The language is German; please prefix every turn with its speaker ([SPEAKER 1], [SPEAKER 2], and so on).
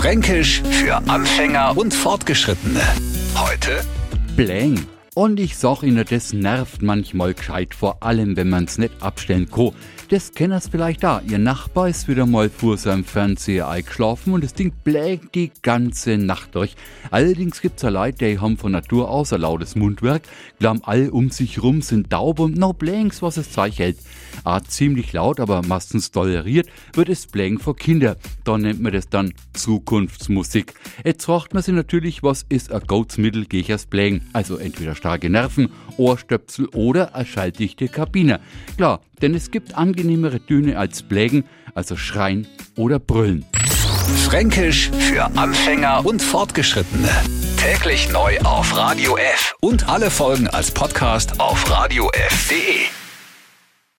[SPEAKER 1] Fränkisch für Anfänger und Fortgeschrittene. Heute
[SPEAKER 2] Bläng. Und ich sag Ihnen, das nervt manchmal gescheit, vor allem wenn man's nicht abstellen kann. Das kenner's vielleicht da. Ihr Nachbar ist wieder mal vor seinem Fernseher eingeschlafen und das Ding blägt die ganze Nacht durch. Allerdings gibt's ja Leute, die haben von Natur aus ein lautes Mundwerk, glauben all um sich rum sind taub und no blänks, was es Zeug hält. Ah, ziemlich laut, aber meistens toleriert wird es Bläng vor Kinder. Da nennt man das dann Zukunftsmusik. Jetzt fragt man sich natürlich, was ist ein Goatsmittel gegen das Bläng? Also entweder starke Nerven, Ohrstöpsel oder eine schalldichte Kabine. Klar, denn es gibt angenehmere Töne als Blägen, also Schreien oder Brüllen.
[SPEAKER 1] Fränkisch für Anfänger und Fortgeschrittene. Täglich neu auf Radio F und alle Folgen als Podcast auf radiof.de.